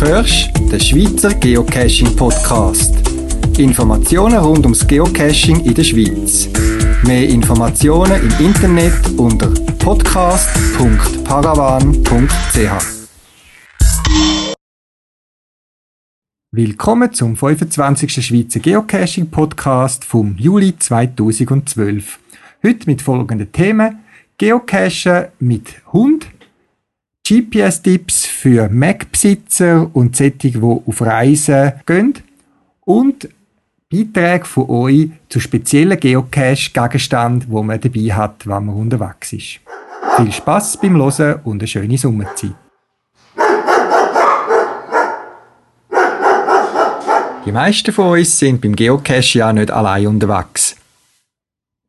hörst den Schweizer Geocaching Podcast. Informationen rund ums Geocaching in der Schweiz. Mehr Informationen im Internet unter podcast.paravan.ch. Willkommen zum 25. Schweizer Geocaching Podcast vom Juli 2012. Heute mit folgenden Themen: Geocachen mit Hund, GPS-Tipps für Mac-Besitzer und solche, die auf Reisen gehen und Beiträge von euch zu speziellen Geocache-Gegenständen, die man dabei hat, wenn man unterwegs ist. Viel Spaß beim Hören und eine schöne Sommerzeit. Die meisten von uns sind beim Geocache ja nicht allein unterwegs.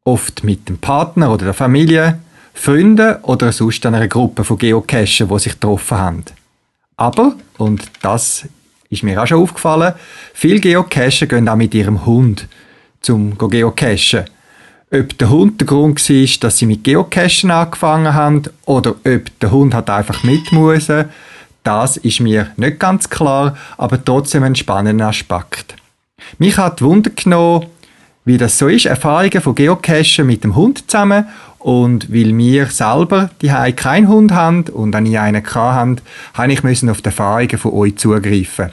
Oft mit dem Partner oder der Familie, Freunden oder sonst einer Gruppe von Geocachen, die sich getroffen haben. Aber, und das ist mir auch schon aufgefallen, viele Geocacher gehen auch mit ihrem Hund zum Geocachen. Ob der Hund der Grund war, dass sie mit Geocachen angefangen haben oder ob der Hund hat einfach mit müssen, das ist mir nicht ganz klar, aber trotzdem ein spannender Aspekt. Mich hat Wunder genommen, wie das so ist, Erfahrungen von Geocachen mit dem Hund zusammen und weil wir selber die keinen Hund haben und auch nie einen haben, habe ich müssen auf die Erfahrungen von euch zugreifen.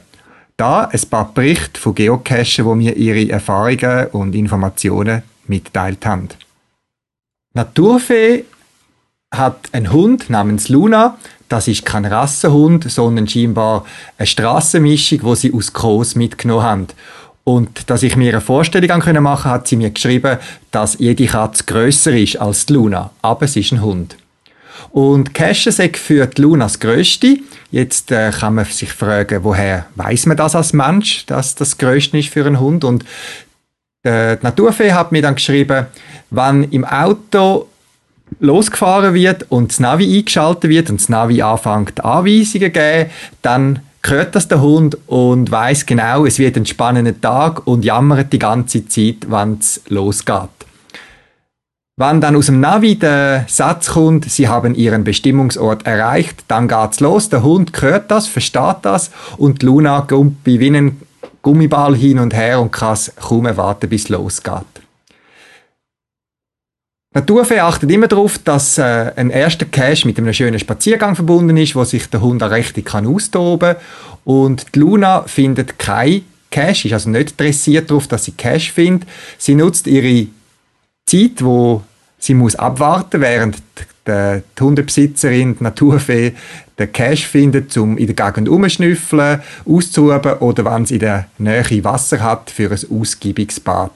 Da ein paar Berichte von Geocachen, wo mir ihre Erfahrungen und Informationen mitteilt haben. Naturfee hat einen Hund namens Luna. Das ist kein Rassenhund, sondern scheinbar eine Strassenmischung, wo sie aus Groß mitgenommen haben. Und dass ich mir eine Vorstellung machen konnte, hat sie mir geschrieben, dass jede Katze grösser ist als die Luna. Aber es ist ein Hund. Und Cachesack für die Luna das Größte. Jetzt äh, kann man sich fragen, woher weiß man das als Mensch, dass das Größte ist für einen Hund? Und äh, die Naturfee hat mir dann geschrieben, wenn im Auto losgefahren wird und das Navi eingeschaltet wird und das Navi anfängt Anweisungen zu geben, dann hört das der Hund und weiß genau, es wird ein spannender Tag und jammert die ganze Zeit, wenn es losgeht. Wenn dann aus dem Navi der Satz kommt, Sie haben Ihren Bestimmungsort erreicht, dann geht's los. Der Hund hört das, versteht das und Luna kommt wie ein Gummiball hin und her und kann es kaum erwarten, bis es losgeht. Naturfee achtet immer darauf, dass äh, ein erster Cache mit einem schönen Spaziergang verbunden ist, wo sich der Hund auch richtig kann. Und die Luna findet kein Cache, ist also nicht dressiert darauf, dass sie Cache findet. Sie nutzt ihre Zeit, wo sie muss abwarten, während die, die Hundebesitzerin, die Naturfee, den Cache findet, um in der Gegend umzuschnüffeln, auszuüben oder wenn sie in der Nähe Wasser hat für ein ausgiebiges Bad.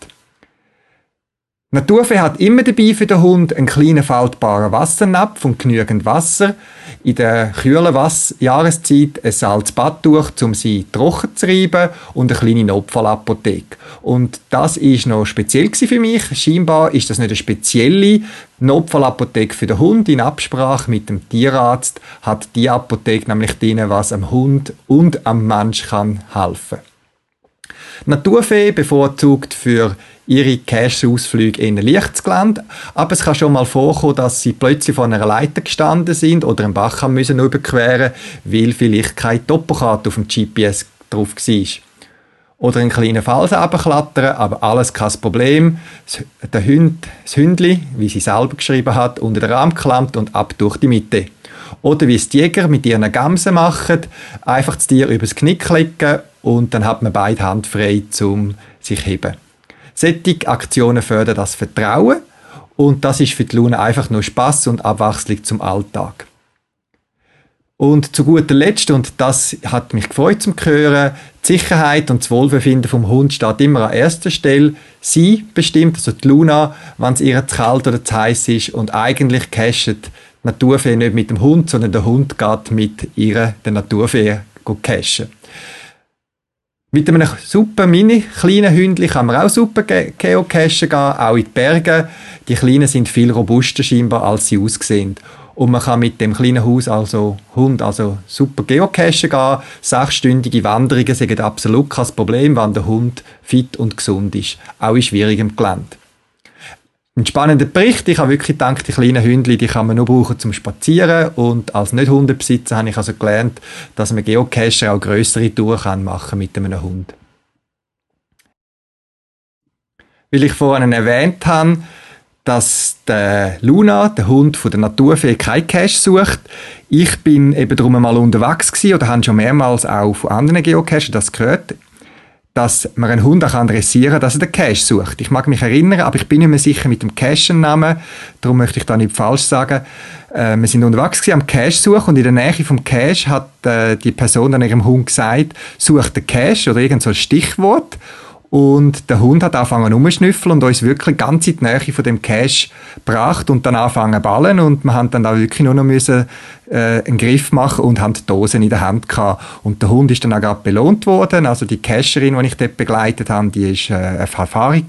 Naturfee hat immer dabei für den Hund einen kleinen faltbaren Wassernapf und genügend Wasser. In der kühlen Jahreszeit ein Salzbadtuch, um sie trocken zu reiben und eine kleine Notfallapotheke. Und das ist noch speziell für mich. Scheinbar ist das nicht eine spezielle Notfallapotheke für den Hund. In Absprache mit dem Tierarzt hat die Apotheke nämlich drin, was am Hund und am Mensch kann helfen. Naturfee bevorzugt für ihre Cache-Ausflüge in ein leichtes Gelände. Aber es kann schon mal vorkommen, dass sie plötzlich vor einer Leiter gestanden sind oder einen Bach haben müssen überqueren, weil vielleicht keine Topokarte auf dem GPS drauf war. Oder einen kleinen Felsen abklattern, aber alles kein Problem. Der Hund, das Hündli, wie sie selber geschrieben hat, unter den Rahmen geklemmt und ab durch die Mitte. Oder wie es die Jäger mit ihren Gamsen machen, einfach das Tier übers Knick legen und dann hat man beide Hand frei, um sich heben. Solche Aktionen fördern das Vertrauen und das ist für die Luna einfach nur Spaß und Abwechslung zum Alltag. Und zu guter Letzt, und das hat mich gefreut zum Hören, die Sicherheit und das Wohlbefinden vom Hund steht immer an erster Stelle. Sie bestimmt, also die Luna, wenn es ihr zu kalt oder zu heiß ist und eigentlich cashet die Naturfee nicht mit dem Hund, sondern der Hund geht mit ihr, der Naturfee, cashen. Mit einem super mini kleinen Hündchen kann man auch super geocachen gehen, auch in die Berge. Die Kleinen sind viel robuster scheinbar, als sie aussehen. Und man kann mit dem kleinen Haus, also Hund, also super geocachen gehen. Sechsstündige Wanderungen sind absolut kein Problem, wenn der Hund fit und gesund ist. Auch in schwierigem Gelände. Ein spannender Bericht. Ich habe wirklich gedacht, die kleinen Hündchen, die kann man nur brauchen zum Spazieren. Und als Nicht-Hundebesitzer habe ich also gelernt, dass man Geocacher auch größere Touren machen mit einem Hund. Weil ich vorhin erwähnt habe, dass der Luna, der Hund von der Naturfee, kein Cache sucht. Ich bin eben darum mal unterwegs gewesen, oder habe schon mehrmals auch von anderen Geocachern das gehört dass man einen Hund auch dressieren kann, dass er den Cache sucht. Ich mag mich erinnern, aber ich bin nicht mehr sicher mit dem Cache-Namen, darum möchte ich da nicht falsch sagen. Äh, wir sind unterwegs am Cache suchen und in der Nähe vom Cache hat äh, die Person dann ihrem Hund gesagt, sucht den Cache oder irgend so ein Stichwort und der Hund hat angefangen umzuschnüffeln und uns wirklich ganz in die Nähe von dem Cache gebracht und dann angefangen zu ballen. Und wir haben dann da wirklich nur noch müssen, äh, einen Griff machen und haben die Dosen in der Hand gehabt. Und der Hund ist dann auch gerade belohnt worden. Also die Cacherin, die ich dort begleitet habe, die ist äh, eine Erfahrung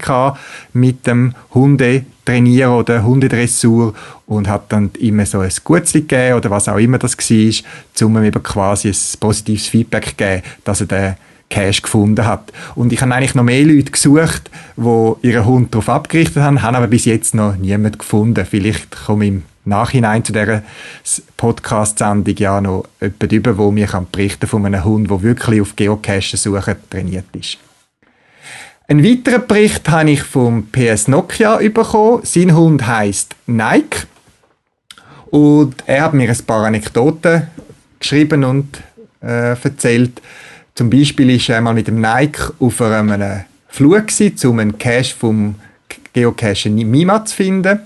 mit dem Hundetrainieren oder Hundedressur und hat dann immer so ein Gutzli gegeben oder was auch immer das war, um ihm eben quasi ein positives Feedback zu geben, dass er den Cash gefunden hat. Und ich habe eigentlich noch mehr Leute gesucht, die ihren Hund darauf abgerichtet haben, haben aber bis jetzt noch niemand gefunden. Vielleicht komme ich im Nachhinein zu dieser Podcast-Sendung ja noch jemand über, wo mir berichten von einem Hund, der wirklich auf Geocache-Suche trainiert ist. Ein weiterer Bericht habe ich vom PS Nokia bekommen. Sein Hund heißt Nike. Und er hat mir ein paar Anekdoten geschrieben und äh, erzählt, zum Beispiel ist er einmal mit dem Nike auf einem Flug gewesen, um einen Cache vom Geocache Mima zu finden.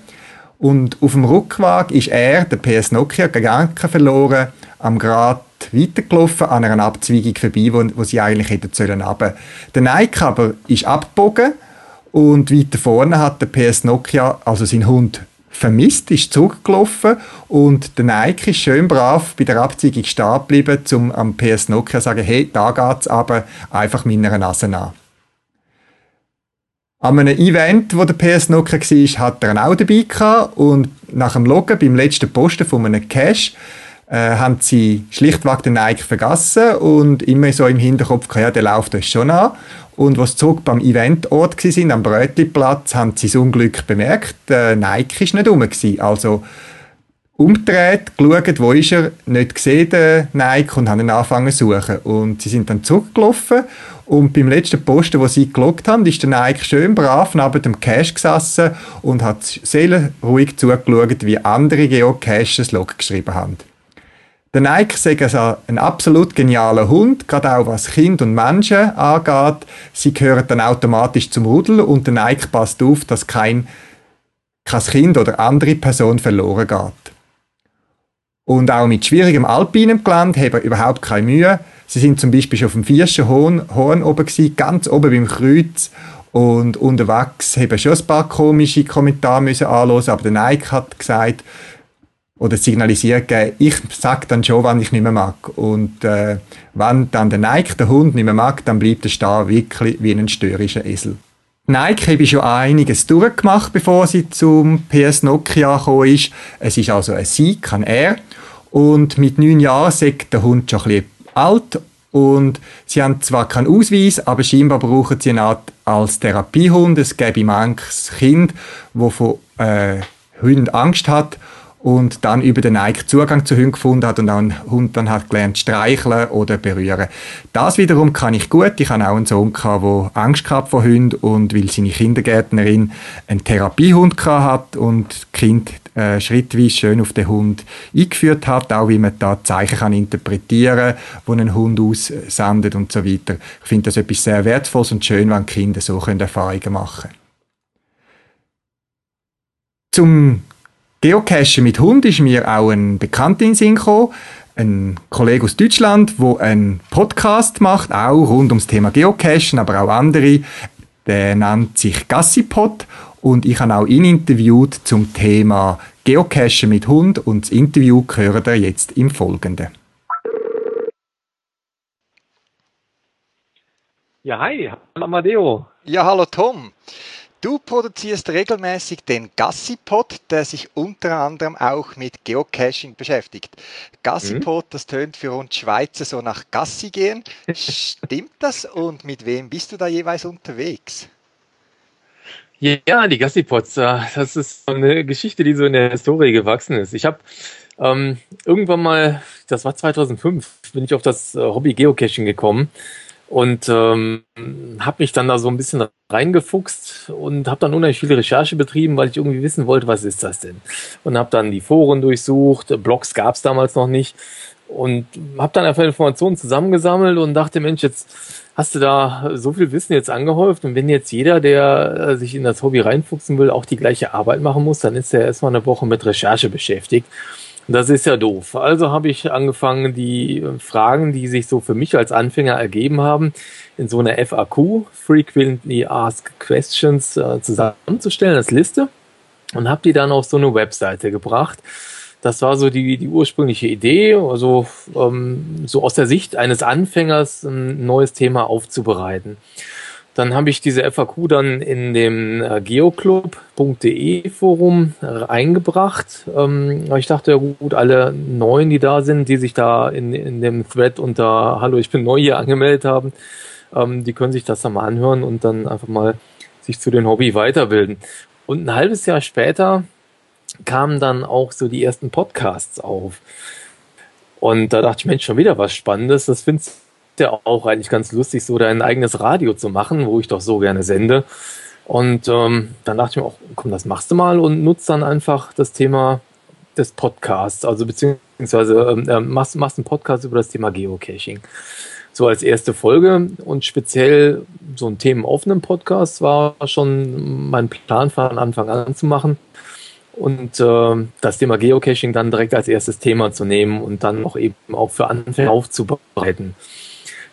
Und auf dem Rückweg ist er, der PS Nokia, Gedanken verloren, am Grad weitergelaufen, an einer Abzweigung vorbei, wo, wo sie eigentlich hätten sollen runter. Der Nike aber ist abgebogen und weiter vorne hat der PS Nokia, also sein Hund, vermisst, ist zurückgelaufen und der Nike ist schön brav bei der Abzweigung stehen geblieben, um am PS Nokia zu sagen, hey, da geht's aber einfach meiner Nase an. An einem Event, wo der PS Nokia war, hat er auch dabei gehabt und nach dem Loggen beim letzten Posten von einem Cache äh, haben sie schlichtweg den Nike vergessen und immer so im Hinterkopf gehabt, ja, der läuft euch schon an. Und was zurück beim Eventort sind, am Brötliplatz, haben sie das Unglück bemerkt. Der Nike war nicht rum. Also umgedreht, geschaut, wo ist er, nicht gesehen, der Nike, und haben ihn angefangen zu suchen. Und sie sind dann zurückgelaufen und beim letzten Posten, wo sie gelockt haben, ist der Nike schön brav neben dem Cache gesessen und hat seelenruhig zugeschaut, wie andere Geocaches Log geschrieben haben. Der Nike ist also ein absolut genialer Hund, gerade auch was Kind und Menschen angeht. Sie gehören dann automatisch zum Rudel und der Nike passt auf, dass kein, kein Kind oder andere Person verloren geht. Und auch mit schwierigem alpinem Gelände haben wir überhaupt keine Mühe. Sie sind zum Beispiel schon auf dem vierten Horn, Horn oben gewesen, ganz oben beim Kreuz und unterwegs haben schon ein paar komische Kommentare müssen anhören, aber der Nike hat gesagt, oder signalisiert gegeben, ich sage dann schon, wann ich nicht mehr mag. Und äh, wenn dann der Nike, der Hund, nicht mehr mag, dann bleibt er stehen wirklich wie ein störrischer Esel. Nike habe ich schon einiges durchgemacht, bevor sie zum PS Nokia gekommen ist. Es ist also ein Sie, kein Er. Und mit neun Jahren sagt der Hund schon ein bisschen alt und sie haben zwar keinen Ausweis, aber scheinbar brauchen sie ihn als Therapiehund. Es gäbe manches Kind, das von äh, Hunden Angst hat und dann über den Nike Zugang zu Hunden gefunden hat und auch einen Hund dann hat gelernt streicheln oder berühren. Das wiederum kann ich gut. Ich habe auch einen Sohn gehabt, der Angst gehabt vor Hunden und weil seine Kindergärtnerin einen Therapiehund gehabt hat und das Kind äh, schrittweise schön auf den Hund eingeführt hat, auch wie man da Zeichen kann interpretieren, wo ein Hund aussendet und so weiter. Ich finde das etwas sehr wertvolles und schön, wenn Kinder so Erfahrungen machen. Zum Geocachen mit Hund ist mir auch ein Bekannter in Sinn gekommen, ein Kollege aus Deutschland, der einen Podcast macht, auch rund ums Thema Geocachen, aber auch andere. Der nennt sich Gassipod und ich habe auch ihn interviewt zum Thema Geocachen mit Hund und das Interview gehört ihr jetzt im Folgenden. Ja, hi, Amadeo. Ja, hallo Tom. Du produzierst regelmäßig den Gassipod, der sich unter anderem auch mit Geocaching beschäftigt. Gassipod, mhm. das tönt für uns Schweizer so nach Gassi gehen. Stimmt das und mit wem bist du da jeweils unterwegs? Ja, die Gassipots, das ist eine Geschichte, die so in der Historie gewachsen ist. Ich habe ähm, irgendwann mal, das war 2005, bin ich auf das äh, Hobby Geocaching gekommen und ähm, habe mich dann da so ein bisschen reingefuchst und habe dann unheimlich viele Recherche betrieben, weil ich irgendwie wissen wollte, was ist das denn? Und habe dann die Foren durchsucht, Blogs gab es damals noch nicht und habe dann einfach Informationen zusammengesammelt und dachte, Mensch, jetzt hast du da so viel Wissen jetzt angehäuft und wenn jetzt jeder, der äh, sich in das Hobby reinfuchsen will, auch die gleiche Arbeit machen muss, dann ist er erstmal eine Woche mit Recherche beschäftigt. Das ist ja doof. Also habe ich angefangen, die Fragen, die sich so für mich als Anfänger ergeben haben, in so einer FAQ, Frequently Asked Questions, äh, zusammenzustellen als Liste und habe die dann auf so eine Webseite gebracht das war so die, die ursprüngliche Idee, also ähm, so aus der Sicht eines Anfängers ein neues Thema aufzubereiten. Dann habe ich diese FAQ dann in dem äh, geoclub.de Forum eingebracht. Ähm, ich dachte, ja gut, alle Neuen, die da sind, die sich da in, in dem Thread unter Hallo, ich bin neu hier angemeldet haben, ähm, die können sich das dann mal anhören und dann einfach mal sich zu den Hobby weiterbilden. Und ein halbes Jahr später kamen dann auch so die ersten Podcasts auf. Und da dachte ich, Mensch, schon wieder was Spannendes. Das findest ja auch eigentlich ganz lustig, so dein eigenes Radio zu machen, wo ich doch so gerne sende. Und ähm, dann dachte ich mir auch, komm, das machst du mal und nutzt dann einfach das Thema des Podcasts, also beziehungsweise ähm, äh, machst, machst einen Podcast über das Thema Geocaching. So als erste Folge und speziell so ein themenoffenen Podcast war schon mein Plan von Anfang an zu machen und äh, das Thema Geocaching dann direkt als erstes Thema zu nehmen und dann auch eben auch für Anfänger aufzubereiten.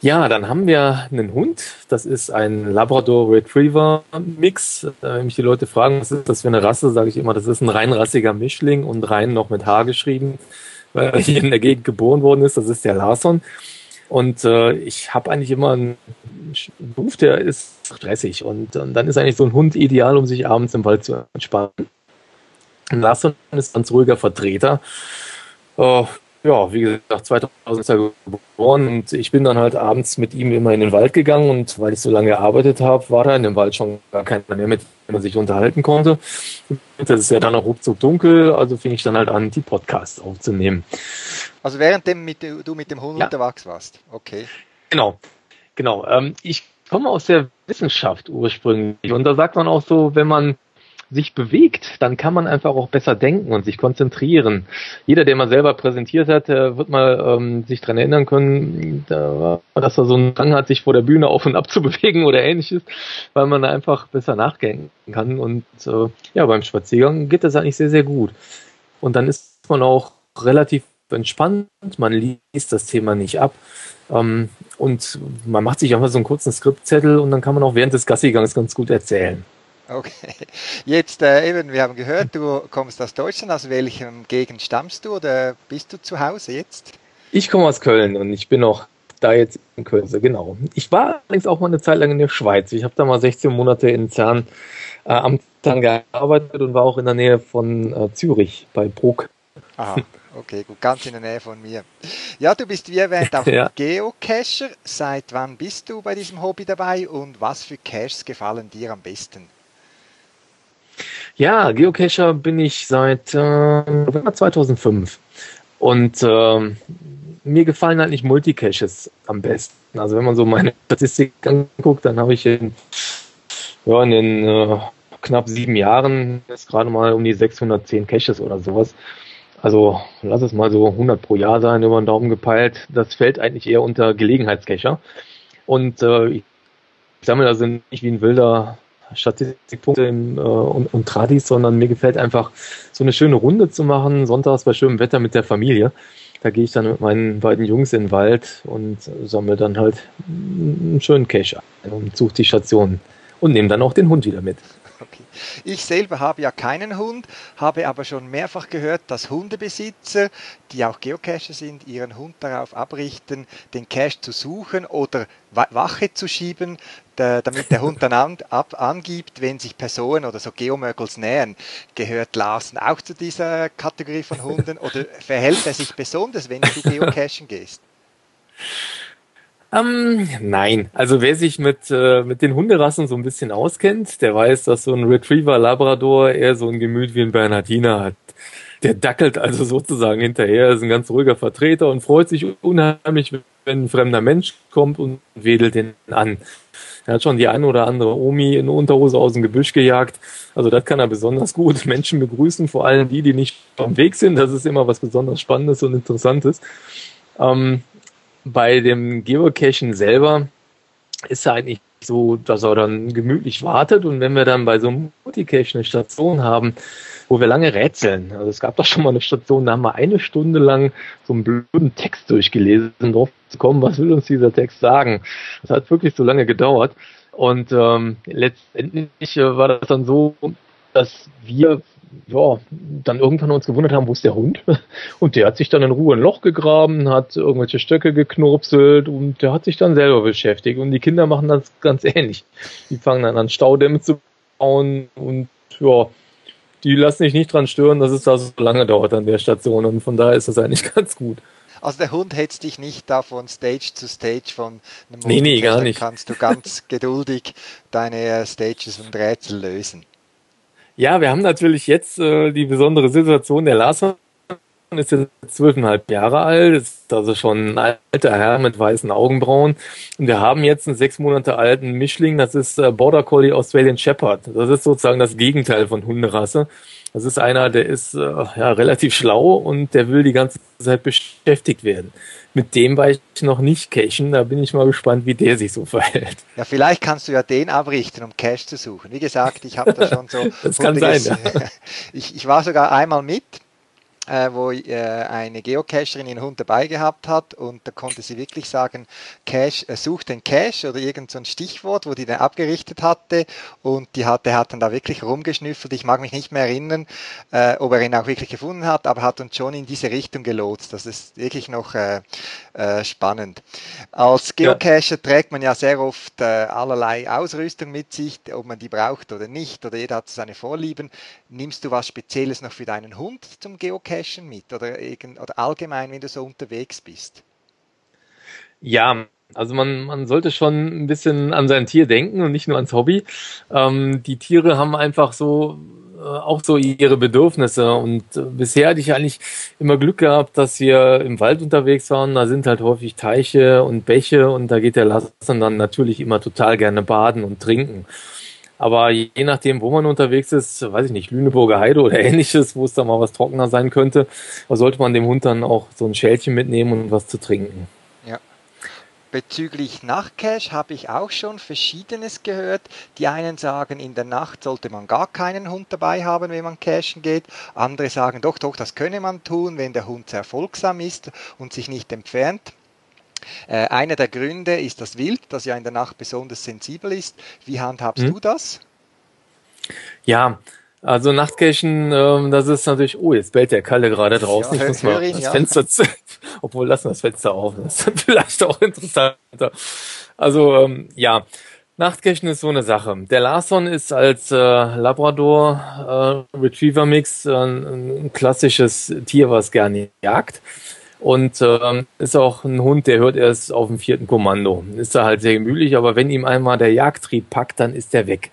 Ja, dann haben wir einen Hund. Das ist ein Labrador Retriever Mix. Äh, wenn mich die Leute fragen, was ist das für eine Rasse, sage ich immer, das ist ein reinrassiger Mischling und rein noch mit H geschrieben, weil er hier in der Gegend geboren worden ist. Das ist der Larson. Und äh, ich habe eigentlich immer einen Beruf, der ist stressig. Und, und dann ist eigentlich so ein Hund ideal, um sich abends im Wald zu entspannen. Larson ist ganz ruhiger Vertreter. Äh, ja, wie gesagt, 2000 ist er geboren und ich bin dann halt abends mit ihm immer in den Wald gegangen und weil ich so lange gearbeitet habe, war da in dem Wald schon gar keiner mehr, mit dem man sich unterhalten konnte. Das ist ja dann auch ruckzuck dunkel, also fing ich dann halt an, die Podcasts aufzunehmen. Also währenddem mit, du mit dem Hund ja. unterwegs warst, okay. Genau, genau. Ähm, ich komme aus der Wissenschaft ursprünglich und da sagt man auch so, wenn man sich bewegt, dann kann man einfach auch besser denken und sich konzentrieren. Jeder, der mal selber präsentiert hat, wird mal ähm, sich dran erinnern können, da, dass er so einen Drang hat, sich vor der Bühne auf und ab zu bewegen oder ähnliches, weil man da einfach besser nachdenken kann. Und äh, ja, beim Spaziergang geht das eigentlich sehr, sehr gut. Und dann ist man auch relativ entspannt, man liest das Thema nicht ab. Ähm, und man macht sich einfach so einen kurzen Skriptzettel und dann kann man auch während des Gassigangs ganz gut erzählen. Okay. Jetzt äh, eben, wir haben gehört, du kommst aus Deutschland. Aus welchem Gegend stammst du oder bist du zu Hause jetzt? Ich komme aus Köln und ich bin auch da jetzt in Köln, genau. Ich war allerdings auch mal eine Zeit lang in der Schweiz. Ich habe da mal 16 Monate in Zern äh, am Zern gearbeitet und war auch in der Nähe von äh, Zürich bei Bruck. Aha, okay, gut, ganz in der Nähe von mir. Ja, du bist wie erwähnt auch ja. Geocacher. Seit wann bist du bei diesem Hobby dabei und was für Caches gefallen dir am besten? Ja, Geocacher bin ich seit äh, 2005. Und äh, mir gefallen halt nicht Multicaches am besten. Also wenn man so meine Statistik anguckt, dann habe ich in, ja, in den äh, knapp sieben Jahren jetzt gerade mal um die 610 Caches oder sowas. Also lass es mal so 100 pro Jahr sein, über den Daumen gepeilt. Das fällt eigentlich eher unter Gelegenheitscacher. Und äh, ich sammle also nicht wie ein Wilder Statistikpunkte im, äh, und, und Tradis, sondern mir gefällt einfach so eine schöne Runde zu machen, sonntags bei schönem Wetter mit der Familie. Da gehe ich dann mit meinen beiden Jungs in den Wald und sammle dann halt einen schönen Cache ein und suche die Station und nehme dann auch den Hund wieder mit. Okay. Ich selber habe ja keinen Hund, habe aber schon mehrfach gehört, dass Hundebesitzer, die auch Geocacher sind, ihren Hund darauf abrichten, den Cache zu suchen oder Wache zu schieben, damit der Hund dann an, ab, angibt, wenn sich Personen oder so Geomögels nähern. Gehört Larsen auch zu dieser Kategorie von Hunden oder verhält er sich besonders, wenn du geocachen gehst? Ähm, nein, also wer sich mit, äh, mit den Hunderassen so ein bisschen auskennt, der weiß, dass so ein Retriever Labrador eher so ein Gemüt wie ein Bernhardiner hat. Der dackelt also sozusagen hinterher, ist ein ganz ruhiger Vertreter und freut sich unheimlich, wenn ein fremder Mensch kommt und wedelt ihn an. Er hat schon die eine oder andere Omi in Unterhose aus dem Gebüsch gejagt. Also das kann er besonders gut. Menschen begrüßen, vor allem die, die nicht am Weg sind. Das ist immer was besonders Spannendes und Interessantes. Ähm, bei dem Geocachen selber ist er eigentlich so, dass er dann gemütlich wartet und wenn wir dann bei so einem Multicache eine Station haben, wo wir lange rätseln. Also es gab doch schon mal eine Station, da haben wir eine Stunde lang so einen blöden Text durchgelesen, um drauf zu kommen, was will uns dieser Text sagen. Das hat wirklich so lange gedauert. Und ähm, letztendlich äh, war das dann so, dass wir ja, dann irgendwann uns gewundert haben, wo ist der Hund? Und der hat sich dann in Ruhe ein Loch gegraben, hat irgendwelche Stöcke geknurpselt und der hat sich dann selber beschäftigt. Und die Kinder machen das ganz ähnlich. Die fangen dann an, Staudämme zu bauen und ja, die lassen sich nicht dran stören, dass es da so lange dauert an der Station. Und von daher ist das eigentlich ganz gut. Also der Hund hetzt dich nicht da von Stage zu Stage von einem Nee, nee, gar nicht. kannst du ganz geduldig deine Stages und Rätsel lösen. Ja, wir haben natürlich jetzt äh, die besondere Situation, der Larson ist jetzt zwölfeinhalb Jahre alt, ist also schon ein alter Herr mit weißen Augenbrauen. Und wir haben jetzt einen sechs Monate alten Mischling, das ist äh, Border Collie Australian Shepherd. Das ist sozusagen das Gegenteil von Hunderasse. Das ist einer, der ist äh, ja, relativ schlau und der will die ganze Zeit beschäftigt werden mit dem war ich noch nicht cachen. Da bin ich mal gespannt, wie der sich so verhält. Ja, vielleicht kannst du ja den abrichten, um Cache zu suchen. Wie gesagt, ich habe da schon so. das kann sein, ja. ich, ich war sogar einmal mit äh, wo äh, eine Geocacherin ihren Hund dabei gehabt hat und da konnte sie wirklich sagen, Cache, äh, such den Cache oder irgend so ein Stichwort, wo die dann abgerichtet hatte und die hat, der hat dann da wirklich rumgeschnüffelt. Ich mag mich nicht mehr erinnern, äh, ob er ihn auch wirklich gefunden hat, aber hat uns schon in diese Richtung gelotst. Das ist wirklich noch äh, äh, spannend. Als Geocacher ja. trägt man ja sehr oft äh, allerlei Ausrüstung mit sich, ob man die braucht oder nicht, oder jeder hat seine Vorlieben. Nimmst du was Spezielles noch für deinen Hund zum Geocachen? Geocachen mit oder, irgend, oder allgemein, wenn du so unterwegs bist? Ja, also man, man sollte schon ein bisschen an sein Tier denken und nicht nur ans Hobby. Ähm, die Tiere haben einfach so äh, auch so ihre Bedürfnisse und äh, bisher hatte ich eigentlich immer Glück gehabt, dass wir im Wald unterwegs waren. Da sind halt häufig Teiche und Bäche und da geht der Lassen dann natürlich immer total gerne baden und trinken. Aber je nachdem, wo man unterwegs ist, weiß ich nicht, Lüneburger Heide oder ähnliches, wo es da mal was trockener sein könnte, sollte man dem Hund dann auch so ein Schälchen mitnehmen und was zu trinken. Ja. Bezüglich Nachtcash habe ich auch schon Verschiedenes gehört. Die einen sagen, in der Nacht sollte man gar keinen Hund dabei haben, wenn man cashen geht. Andere sagen, doch, doch, das könne man tun, wenn der Hund sehr folgsam ist und sich nicht entfernt. Äh, einer der Gründe ist das Wild, das ja in der Nacht besonders sensibel ist. Wie handhabst hm. du das? Ja, also Nachtcachen, ähm, das ist natürlich, oh, jetzt bellt der Kalle gerade draußen. Ja, ich muss mal ihn, das ja. Fenster, obwohl lassen wir das Fenster auf, das ist vielleicht auch interessanter. Also ähm, ja, Nachtcachen ist so eine Sache. Der Larson ist als äh, Labrador äh, Retriever Mix äh, ein klassisches Tier, was gerne jagt. Und ähm, ist auch ein Hund, der hört erst auf dem vierten Kommando. Ist da halt sehr gemütlich, aber wenn ihm einmal der Jagdtrieb packt, dann ist der weg.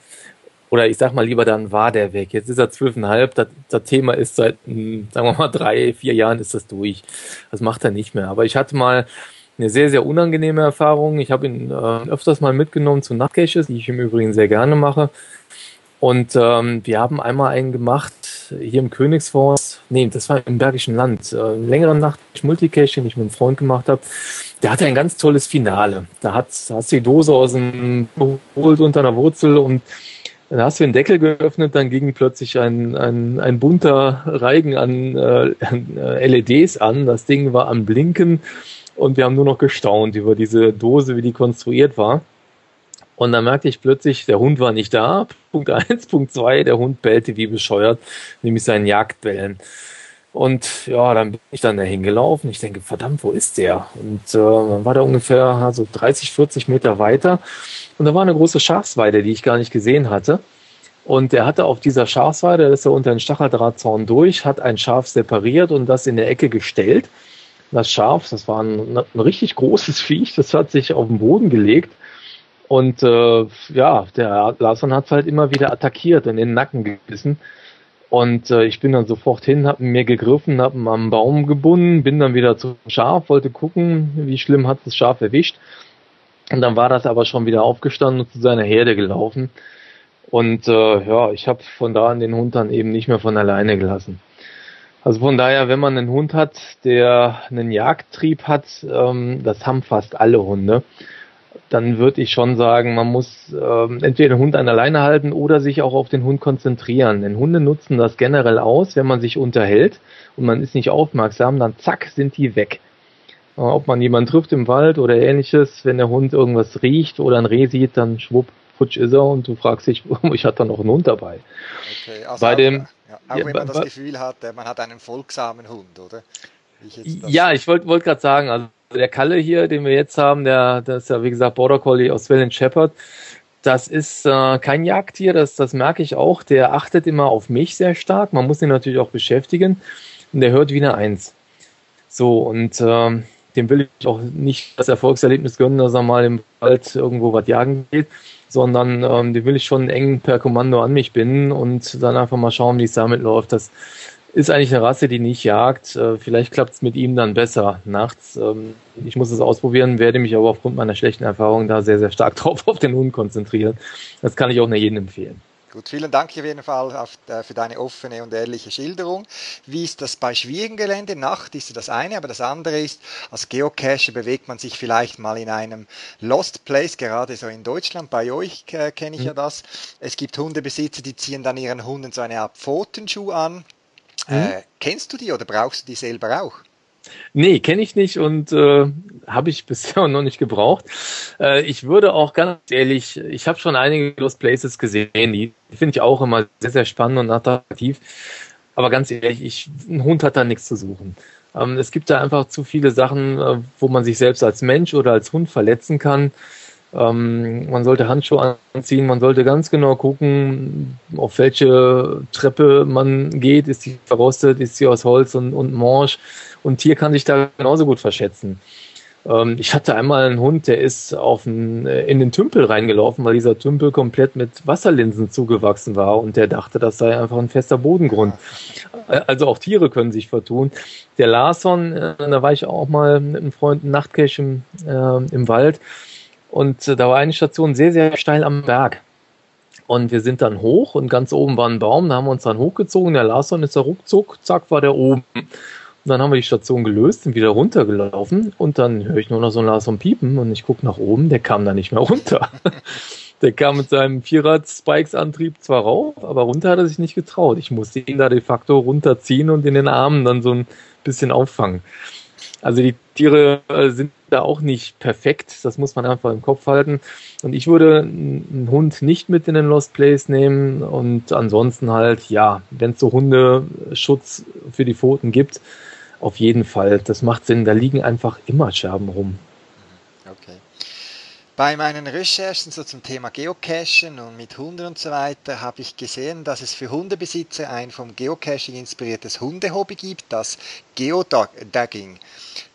Oder ich sag mal lieber, dann war der weg. Jetzt ist er zwölfeinhalb. Das, das Thema ist seit, hm, sagen wir mal, drei, vier Jahren ist das durch. Das macht er nicht mehr. Aber ich hatte mal eine sehr, sehr unangenehme Erfahrung. Ich habe ihn äh, öfters mal mitgenommen zu Nachtcaches, die ich im Übrigen sehr gerne mache. Und ähm, wir haben einmal einen gemacht hier im Königsforst. Nee, das war im Bergischen Land. Äh, längere Nacht Multicache, den ich mit einem Freund gemacht habe. Der hatte ein ganz tolles Finale. Da hat, da hast du die Dose aus dem geholt unter einer Wurzel und dann hast du den Deckel geöffnet, dann ging plötzlich ein, ein, ein bunter Reigen an äh, LEDs an. Das Ding war am Blinken und wir haben nur noch gestaunt über diese Dose, wie die konstruiert war. Und dann merkte ich plötzlich, der Hund war nicht da. Punkt eins, Punkt zwei, der Hund bellte wie bescheuert, nämlich seinen Jagdbellen. Und ja, dann bin ich dann dahin gelaufen. Ich denke, verdammt, wo ist der? Und äh, dann war der ungefähr so 30, 40 Meter weiter. Und da war eine große Schafsweide, die ich gar nicht gesehen hatte. Und er hatte auf dieser Schafsweide, da ist er unter den Stacheldrahtzaun durch, hat ein Schaf separiert und das in der Ecke gestellt. Das Schaf, das war ein, ein richtig großes Viech, das hat sich auf den Boden gelegt. Und äh, ja, der Larson hat halt immer wieder attackiert und in den Nacken gebissen. Und äh, ich bin dann sofort hin, habe mir gegriffen, habe ihn am Baum gebunden, bin dann wieder zum Schaf, wollte gucken, wie schlimm hat das Schaf erwischt. Und dann war das aber schon wieder aufgestanden und zu seiner Herde gelaufen. Und äh, ja, ich habe von da an den Hund dann eben nicht mehr von alleine gelassen. Also von daher, wenn man einen Hund hat, der einen Jagdtrieb hat, ähm, das haben fast alle Hunde, dann würde ich schon sagen, man muss ähm, entweder den Hund an alleine halten oder sich auch auf den Hund konzentrieren. Denn Hunde nutzen das generell aus, wenn man sich unterhält und man ist nicht aufmerksam, dann zack, sind die weg. Äh, ob man jemanden trifft im Wald oder ähnliches, wenn der Hund irgendwas riecht oder ein Reh sieht, dann schwupp, futsch ist er und du fragst dich, ich hatte da noch einen Hund dabei. Okay, also bei auch, dem, ja, auch wenn man das Gefühl hat, man hat einen folgsamen Hund, oder? Ich ja, ich wollte wollt gerade sagen, also der Kalle hier, den wir jetzt haben, der, der ist ja wie gesagt Border Collie Australian Shepherd. Das ist äh, kein Jagdtier, das, das merke ich auch. Der achtet immer auf mich sehr stark. Man muss ihn natürlich auch beschäftigen. Und der hört wie eine Eins. So, und äh, dem will ich auch nicht das Erfolgserlebnis gönnen, dass er mal im Wald irgendwo was jagen geht, sondern ähm, den will ich schon eng per Kommando an mich binden und dann einfach mal schauen, wie es damit läuft. Das ist eigentlich eine Rasse, die nicht jagt. Äh, vielleicht klappt es mit ihm dann besser nachts. Ähm, ich muss es ausprobieren, werde mich aber aufgrund meiner schlechten Erfahrung da sehr, sehr stark drauf auf den Hund konzentrieren. Das kann ich auch nur jedem empfehlen. Gut, vielen Dank auf jeden Fall auf, äh, für deine offene und ehrliche Schilderung. Wie ist das bei schwierigem Gelände? Nacht ist das eine, aber das andere ist, als Geocacher bewegt man sich vielleicht mal in einem Lost Place, gerade so in Deutschland. Bei euch äh, kenne ich mhm. ja das. Es gibt Hundebesitzer, die ziehen dann ihren Hunden so eine Art Pfotenschuh an. Mhm. Äh, kennst du die oder brauchst du die selber auch? Nee, kenne ich nicht und äh, habe ich bisher noch nicht gebraucht. Äh, ich würde auch ganz ehrlich, ich habe schon einige Lost Places gesehen, die finde ich auch immer sehr, sehr spannend und attraktiv. Aber ganz ehrlich, ich, ein Hund hat da nichts zu suchen. Ähm, es gibt da einfach zu viele Sachen, äh, wo man sich selbst als Mensch oder als Hund verletzen kann. Ähm, man sollte Handschuhe anziehen, man sollte ganz genau gucken, auf welche Treppe man geht. Ist die verrostet, ist sie aus Holz und, und Morsch? Und Tier kann sich da genauso gut verschätzen. Ähm, ich hatte einmal einen Hund, der ist auf ein, äh, in den Tümpel reingelaufen, weil dieser Tümpel komplett mit Wasserlinsen zugewachsen war und der dachte, das sei einfach ein fester Bodengrund. Äh, also auch Tiere können sich vertun. Der Larson, äh, da war ich auch mal mit einem Freund Nachtcache im, äh, im Wald und äh, da war eine Station sehr, sehr steil am Berg. Und wir sind dann hoch und ganz oben war ein Baum, da haben wir uns dann hochgezogen. Der Larson ist da ruckzuck, zack, war der oben. Und dann haben wir die Station gelöst, sind wieder runtergelaufen und dann höre ich nur noch so ein Larson piepen und ich gucke nach oben, der kam da nicht mehr runter. der kam mit seinem Vierrad-Spikes-Antrieb zwar rauf, aber runter hat er sich nicht getraut. Ich musste ihn da de facto runterziehen und in den Armen dann so ein bisschen auffangen. Also die Tiere äh, sind da auch nicht perfekt, das muss man einfach im Kopf halten. Und ich würde einen Hund nicht mit in den Lost Place nehmen und ansonsten halt, ja, wenn es so Hundeschutz für die Pfoten gibt, auf jeden Fall, das macht Sinn. Da liegen einfach immer Scherben rum. Bei meinen Recherchen so zum Thema Geocachen und mit Hunden und so weiter habe ich gesehen, dass es für Hundebesitzer ein vom Geocaching inspiriertes Hundehobby gibt, das Geodagging.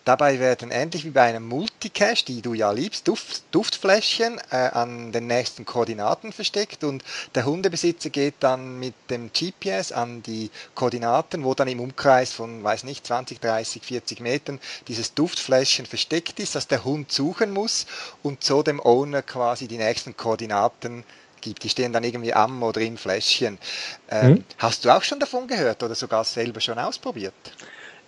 Dabei werden ähnlich wie bei einem Multicache, die du ja liebst, Duft, Duftfläschchen äh, an den nächsten Koordinaten versteckt und der Hundebesitzer geht dann mit dem GPS an die Koordinaten, wo dann im Umkreis von, weiß nicht, 20, 30, 40 Metern dieses Duftfläschchen versteckt ist, das der Hund suchen muss und so dem Owner quasi die nächsten Koordinaten gibt. Die stehen dann irgendwie am oder im Fläschchen. Ähm, mhm. Hast du auch schon davon gehört oder sogar selber schon ausprobiert?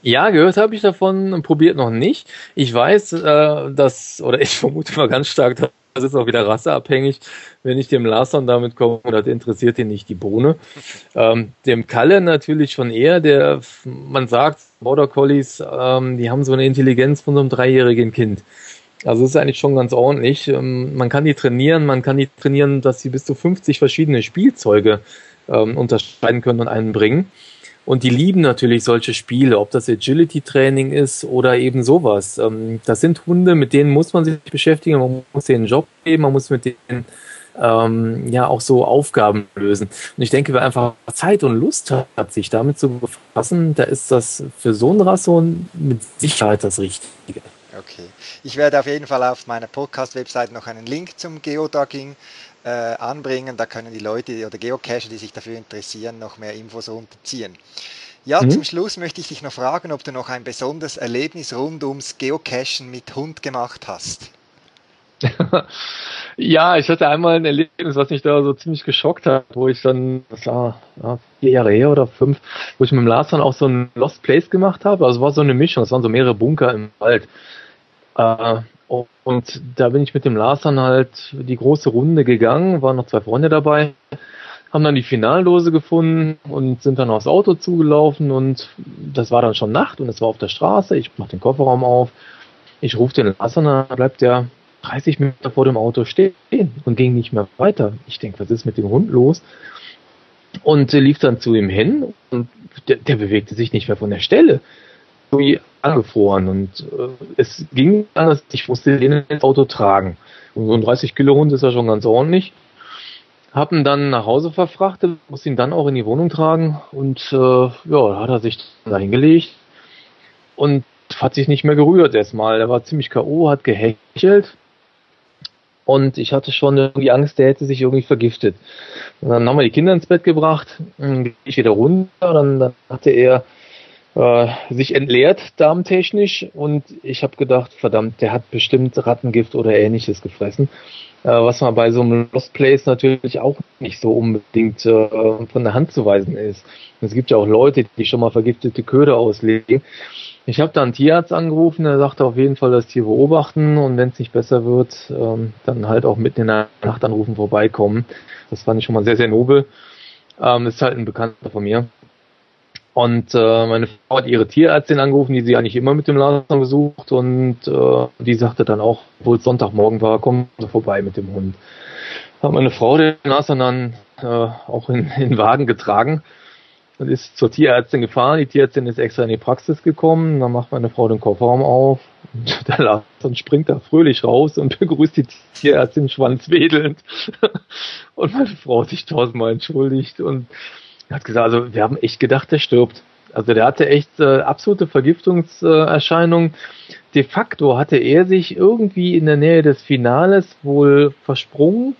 Ja, gehört habe ich davon, probiert noch nicht. Ich weiß, äh, dass, oder ich vermute mal ganz stark, das ist auch wieder rasseabhängig. Wenn ich dem Larson damit komme, das interessiert ihn nicht die Bohne. Ähm, dem Kalle natürlich schon eher, der, man sagt, Border Collies, ähm, die haben so eine Intelligenz von so einem dreijährigen Kind. Also ist eigentlich schon ganz ordentlich. Ähm, man kann die trainieren, man kann die trainieren, dass sie bis zu 50 verschiedene Spielzeuge ähm, unterscheiden können und einen bringen. Und die lieben natürlich solche Spiele, ob das Agility-Training ist oder eben sowas. Ähm, das sind Hunde, mit denen muss man sich beschäftigen, man muss denen einen Job geben, man muss mit denen ähm, ja auch so Aufgaben lösen. Und ich denke, wer einfach Zeit und Lust hat, sich damit zu befassen, da ist das für so ein Rasson mit Sicherheit das Richtige. Okay. Ich werde auf jeden Fall auf meiner Podcast-Website noch einen Link zum Geodogging äh, anbringen. Da können die Leute oder Geocacher, die sich dafür interessieren, noch mehr Infos runterziehen. Ja, mhm. zum Schluss möchte ich dich noch fragen, ob du noch ein besonderes Erlebnis rund ums Geocachen mit Hund gemacht hast. ja, ich hatte einmal ein Erlebnis, was mich da so ziemlich geschockt hat, wo ich dann, das war ja, vier Jahre her oder fünf, wo ich mit dem Lars dann auch so ein Lost Place gemacht habe. Also es war so eine Mischung, es waren so mehrere Bunker im Wald. Äh, und da bin ich mit dem Lars dann halt die große Runde gegangen, waren noch zwei Freunde dabei, haben dann die Finaldose gefunden und sind dann aufs Auto zugelaufen und das war dann schon Nacht und es war auf der Straße. Ich mach den Kofferraum auf, ich rufe den Lars an, dann bleibt der 30 Meter vor dem Auto stehen und ging nicht mehr weiter. Ich denke, was ist mit dem Hund los? Und äh, lief dann zu ihm hin und der, der bewegte sich nicht mehr von der Stelle. Angefroren und äh, es ging anders. Ich musste den ins Auto tragen. Und so ein 30 Kilo Hund ist ja schon ganz ordentlich. Hab ihn dann nach Hause verfrachtet, musste ihn dann auch in die Wohnung tragen und äh, ja, hat er sich da hingelegt und hat sich nicht mehr gerührt erstmal. Er war ziemlich K.O., hat gehechelt und ich hatte schon irgendwie Angst, der hätte sich irgendwie vergiftet. Und dann haben wir die Kinder ins Bett gebracht, dann ich wieder runter, dann, dann hatte er äh, sich entleert darmtechnisch und ich habe gedacht, verdammt, der hat bestimmt Rattengift oder ähnliches gefressen. Äh, was man bei so einem Lost Place natürlich auch nicht so unbedingt äh, von der Hand zu weisen ist. Es gibt ja auch Leute, die schon mal vergiftete Köder auslegen. Ich habe da einen Tierarzt angerufen, der sagte auf jeden Fall das Tier beobachten und wenn es nicht besser wird, ähm, dann halt auch mitten in der Nacht anrufen, vorbeikommen. Das fand ich schon mal sehr, sehr nobel. Ähm, ist halt ein Bekannter von mir. Und äh, meine Frau hat ihre Tierärztin angerufen, die sie eigentlich immer mit dem Laden besucht und äh, die sagte dann auch, obwohl es Sonntagmorgen war, komm vorbei mit dem Hund. Hat meine Frau den Nasan dann äh, auch in, den Wagen getragen und ist zur Tierärztin gefahren. Die Tierärztin ist extra in die Praxis gekommen. Dann macht meine Frau den Kofferraum auf. Und der Larson springt da fröhlich raus und begrüßt die Tierärztin schwanzwedelnd. Und meine Frau sich tausendmal entschuldigt und hat gesagt, also wir haben echt gedacht, der stirbt. Also der hatte echt äh, absolute Vergiftungserscheinungen. De facto hatte er sich irgendwie in der Nähe des Finales wohl versprungen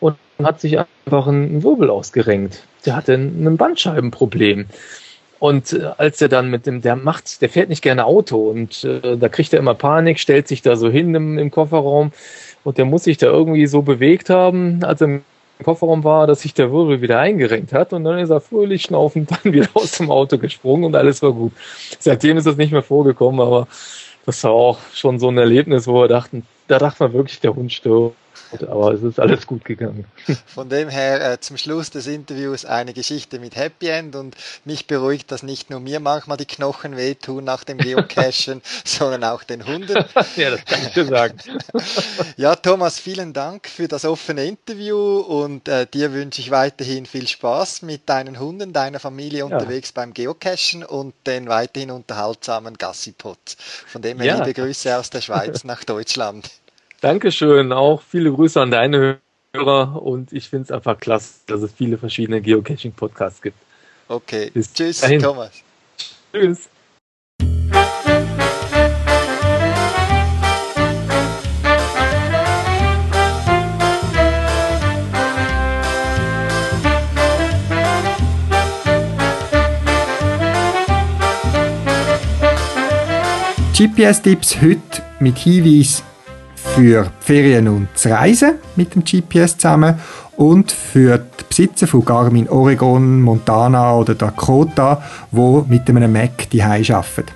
und hat sich einfach einen Wirbel ausgerenkt der hatte ein Bandscheibenproblem. Und äh, als er dann mit dem, der macht, der fährt nicht gerne Auto und äh, da kriegt er immer Panik, stellt sich da so hin im, im Kofferraum und der muss sich da irgendwie so bewegt haben, als er im Kofferraum war, dass sich der Wirbel wieder eingerenkt hat und dann ist er fröhlich schnaufend dann wieder aus dem Auto gesprungen und alles war gut. Seitdem ist das nicht mehr vorgekommen, aber das war auch schon so ein Erlebnis, wo wir dachten, da dachte man wirklich, der Hund stirbt aber es ist alles gut gegangen. Von dem her äh, zum Schluss des Interviews eine Geschichte mit Happy End und mich beruhigt, dass nicht nur mir manchmal die Knochen wehtun nach dem Geocachen, sondern auch den Hunden. ja, das kann ich dir sagen. ja, Thomas, vielen Dank für das offene Interview und äh, dir wünsche ich weiterhin viel Spaß mit deinen Hunden, deiner Familie unterwegs ja. beim Geocachen und den weiterhin unterhaltsamen Gassipots. Von dem her ja. liebe Grüße aus der Schweiz nach Deutschland. Dankeschön, auch viele Grüße an deine Hörer und ich finde es einfach klasse, dass es viele verschiedene Geocaching-Podcasts gibt. Okay, Bis tschüss, dahin. Thomas. Tschüss. GPS-Tipps heute mit Hinweis für Ferien und das Reisen mit dem GPS zusammen und für die Besitzer von Garmin Oregon, Montana oder Dakota, wo mit einem Mac die arbeiten.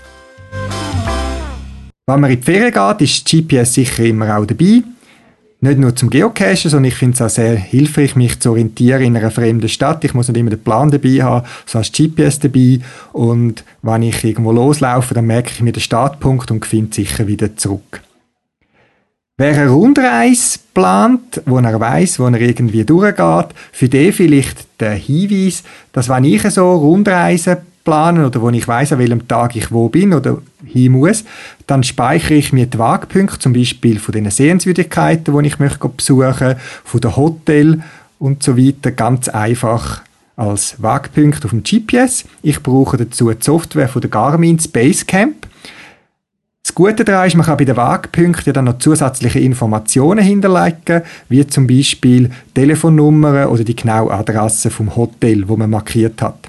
Wenn man in die Ferien geht, ist GPS sicher immer auch dabei. Nicht nur zum Geocachen, sondern ich finde es auch sehr hilfreich, mich zu orientieren in einer fremden Stadt. Ich muss nicht immer den Plan dabei haben, so hast GPS dabei. Und wenn ich irgendwo loslaufe, dann merke ich mir den Startpunkt und finde sicher wieder zurück. Wer eine Rundreise plant, wo er weiß, wo er irgendwie durchgeht, für den vielleicht der Hinweis, dass wenn ich so Rundreisen planen oder wo ich weiß, an welchem Tag ich wo bin oder hin muss, dann speichere ich mir die Wagpunkte, zum Beispiel von den Sehenswürdigkeiten, die ich möchte besuchen, von den Hotel und so weiter, ganz einfach als Wagpunkt auf dem GPS. Ich brauche dazu die Software von der Garmin Spacecamp. Das Gute daran ist, man kann bei den Wagpunkten dann noch zusätzliche Informationen hinterlegen, wie zum Beispiel Telefonnummern oder die genaue Adresse vom Hotel, wo man markiert hat.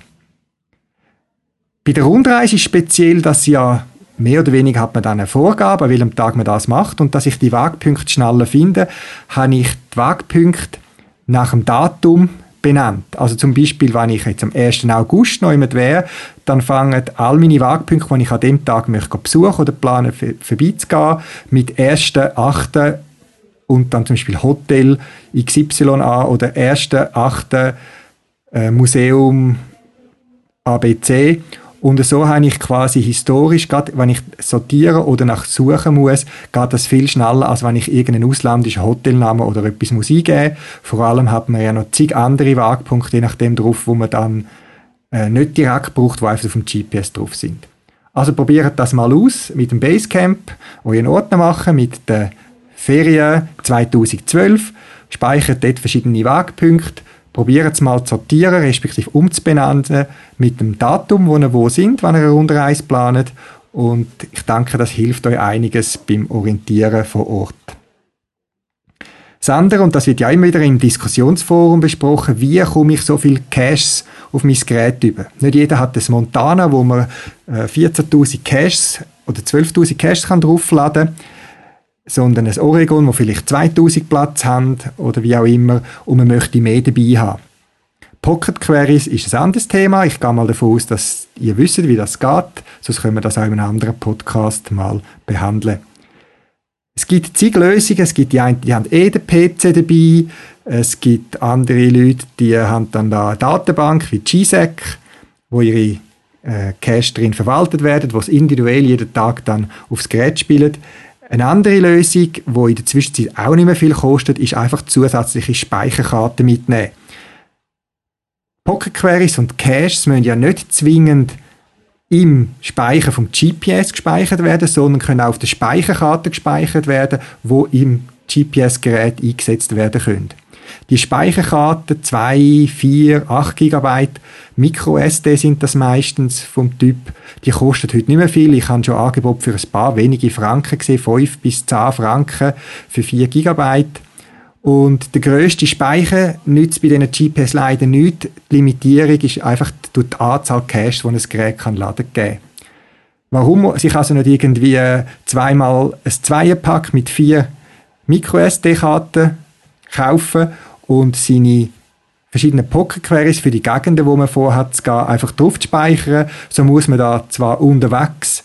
Bei der Rundreise ist speziell, dass ja mehr oder weniger hat man dann eine Vorgabe, an welchem Tag man das macht und dass ich die Wagpunkte schneller finde, habe ich die Wagpunkte nach dem Datum benannt. Also zum Beispiel, wenn ich jetzt am 1. August noch jemand wäre, dann fangen all meine Wagpunkte, die ich an dem Tag möchte besuchen oder planen, vorbeizugehen, mit 1.8. und dann zum Beispiel Hotel XY an oder 1.8. Äh, Museum ABC und so habe ich quasi historisch, gerade wenn ich sortieren oder nach suchen muss, geht das viel schneller, als wenn ich irgendeinen ausländischen Hotelnamen oder etwas muss eingeben. Vor allem hat man ja noch zig andere Wagpunkte, je nachdem drauf, wo man dann äh, nicht direkt braucht, die einfach auf dem GPS drauf sind. Also probiert das mal aus mit dem Basecamp, euren Ordner machen, mit den Ferien 2012, speichert dort verschiedene Wagpunkte, probiert es mal zu sortieren, respektive umzubenennen mit dem Datum, wo ihr wo sind, wenn ihr eine Rundreise plant. Und ich denke, das hilft euch einiges beim Orientieren vor Ort. Das andere, und das wird ja immer wieder im Diskussionsforum besprochen, wie komme ich so viel Caches auf mein Gerät über? Nicht jeder hat das Montana, wo man 14.000 äh, Caches oder 12.000 Caches kann draufladen kann sondern ein Oregon, wo vielleicht 2000 Platz hat oder wie auch immer und man möchte mehr dabei haben. Pocket Queries ist ein anderes Thema. Ich gehe mal davon aus, dass ihr wisst, wie das geht. Sonst können wir das auch in einem anderen Podcast mal behandeln. Es gibt zig Lösungen. Es gibt die einen, die haben eh den PC dabei. Es gibt andere Leute, die haben dann da eine Datenbank wie GSEC, wo ihre äh, Cache drin verwaltet werden, wo es individuell jeden Tag dann aufs Gerät spielt. Eine andere Lösung, die in der Zwischenzeit auch nicht mehr viel kostet, ist einfach zusätzliche Speicherkarten mitnehmen. Pocket Queries und Caches müssen ja nicht zwingend im Speicher vom GPS gespeichert werden, sondern können auch auf der Speicherkarte gespeichert werden, wo im GPS-Gerät eingesetzt werden können. Die Speicherkarten 2, 4, 8 GB, Micro-SD sind das meistens vom Typ. Die kosten heute nicht mehr viel. Ich habe schon Angebot für ein paar wenige Franken gesehen, 5 bis 10 Franken für 4 GB. Und der grösste Speicher nützt bei diesen GPS leider nicht. Die Limitierung ist einfach durch die Anzahl Cache, die ein Gerät kann laden kann. Warum sich also nicht irgendwie zweimal ein Zweierpack mit vier Micro-SD-Karten kaufen und seine verschiedenen Pocket-Queries für die Gegenden, wo man vorhat zu gehen, einfach drauf zu speichern. So muss man da zwar unterwegs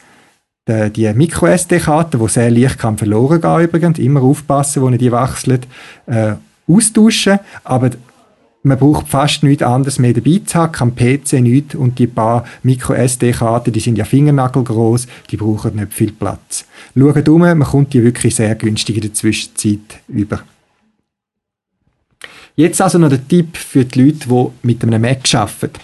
die, die Micro-SD-Karte, die sehr leicht kann verloren gehen übrigens, immer aufpassen, wo man die wechselt, äh, austauschen, aber man braucht fast nichts anderes mehr dabei zu haben, am PC nichts und die paar Micro-SD-Karten, die sind ja fingernagelgroß, die brauchen nicht viel Platz. Schaut um, man kommt die wirklich sehr günstig in der Zwischenzeit über. Jetzt also noch der Tipp für die Leute, die mit einem Mac arbeiten.